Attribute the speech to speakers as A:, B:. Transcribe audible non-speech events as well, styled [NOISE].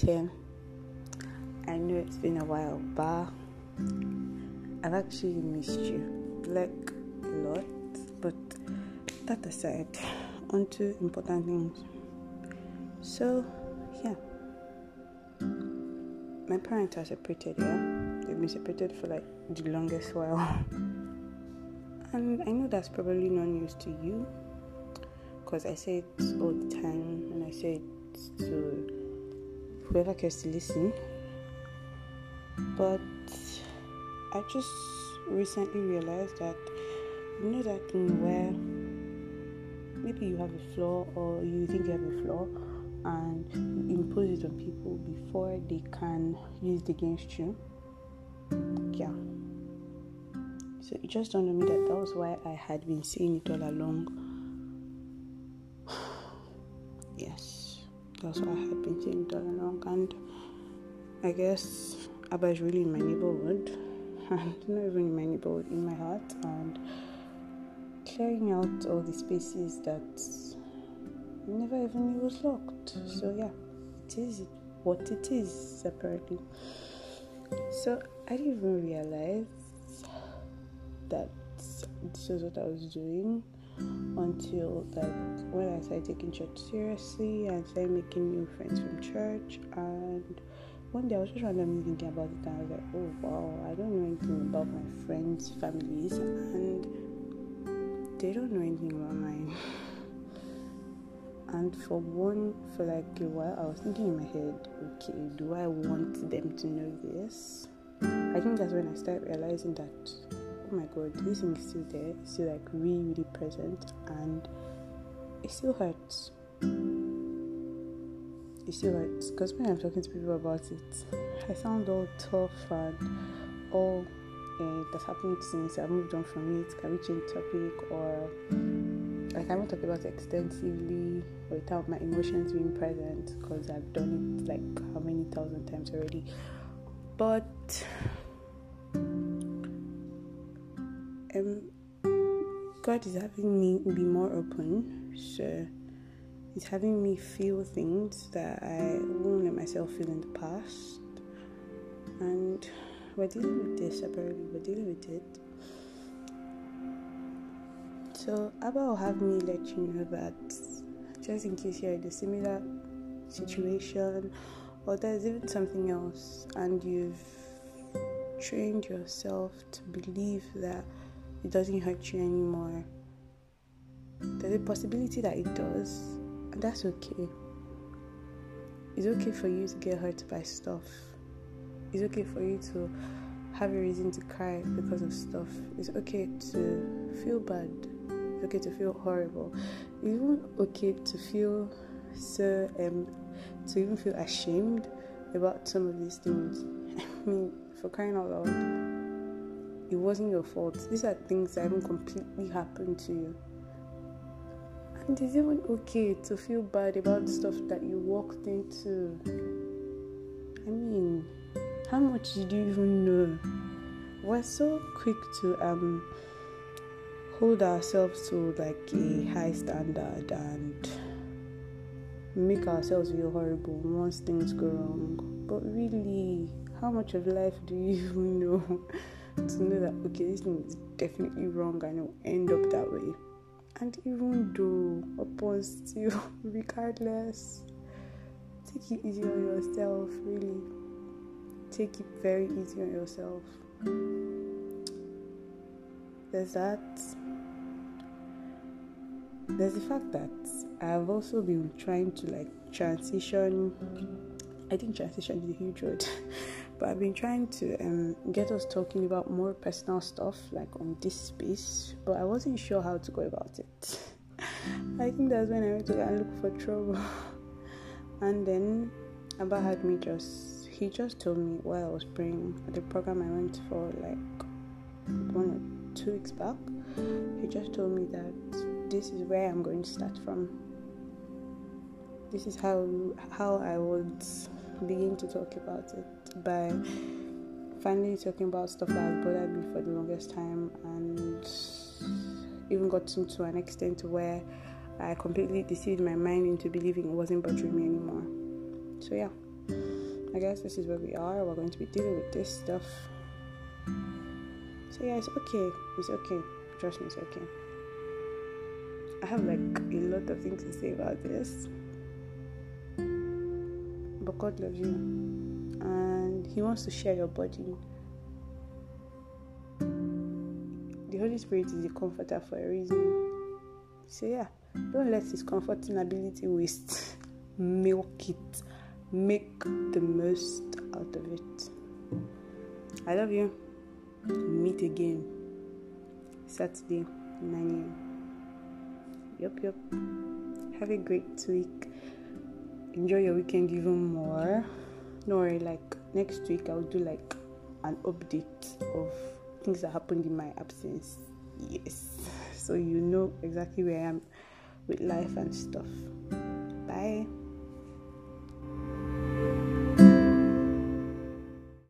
A: Here. I know it's been a while, but I've actually missed you like a lot. But that aside, on to important things. So, yeah, my parents are separated. Yeah, they've been separated for like the longest while, [LAUGHS] and I know that's probably not news to you because I say it all the time, and I say it to whoever cares to listen. But I just recently realized that you know that thing where maybe you have a flaw or you think you have a flaw and you impose it on people before they can use it against you. Yeah. So it just dawned on me that that was why I had been saying it all along. Why I had been saying all along, and I guess Abba is really in my neighborhood, [LAUGHS] and not even in my neighborhood, in my heart, and clearing out all the spaces that never even knew was locked. So yeah, it is what it is apparently. So I didn't even realize that this was what I was doing until like when I started taking church seriously and started making new friends from church and one day I was just randomly thinking about it and I was like, oh wow, I don't know anything about my friends' families and they don't know anything about mine. And for one, for like a while, I was thinking in my head, okay, do I want them to know this? I think that's when I started realizing that, oh my god, this thing is still there, it's still like really, really present, and it still hurts. It still hurts because when I'm talking to people about it, I sound all tough and all uh, that's happened since I moved on from it. Can we change topic or like I won't talk about it extensively without my emotions being present because I've done it like how many thousand times already. But um, God is having me be more open, so it's having me feel things that I won't let myself feel in the past, and we're dealing with this. Apparently, we're dealing with it. So Abba will have me let you know that just in case you're in a similar situation or there's even something else and you've trained yourself to believe that it doesn't hurt you anymore. There's a possibility that it does, and that's okay. It's okay for you to get hurt by stuff. It's okay for you to have a reason to cry because of stuff. It's okay to feel bad it's okay to feel horrible. It's even okay to feel so um to even feel ashamed about some of these things. [LAUGHS] I mean, for crying out loud, it wasn't your fault. These are things that haven't completely happened to you. And it's even okay to feel bad about stuff that you walked into. I mean, how much did you even know? We're so quick to um hold ourselves to like a high standard and make ourselves feel horrible once things go wrong. But really, how much of life do you even [LAUGHS] know to know that okay, this thing is definitely wrong and it'll end up that way? And even though upon still, [LAUGHS] regardless, take it easy on yourself, really. Take it very easy on yourself. There's that there's the fact that I've also been trying to like transition. I think transition is a huge word, [LAUGHS] but I've been trying to um, get us talking about more personal stuff like on this space, but I wasn't sure how to go about it. [LAUGHS] I think that's when I went to and look for trouble, [LAUGHS] and then Abba had me just he just told me while I was praying at the program I went for like one or two weeks back. He just told me that this is where I'm going to start from. This is how how I would begin to talk about it by finally talking about stuff that has bothered me for the longest time and even gotten to an extent where I completely deceived my mind into believing it wasn't bothering me anymore. So yeah, I guess this is where we are. We're going to be dealing with this stuff. So yeah, it's okay. It's okay. Trust me, it's okay. I have like a lot of things to say about this. But God loves you. And He wants to share your body. The Holy Spirit is a comforter for a reason. So yeah, don't let his comforting ability waste. Milk it. Make the most out of it. I love you. Meet again. Saturday, 9 a.m. Yup, yup. Have a great week. Enjoy your weekend even more. Don't worry, like next week I'll do like an update of things that happened in my absence. Yes. So you know exactly where I am with life and stuff. Bye.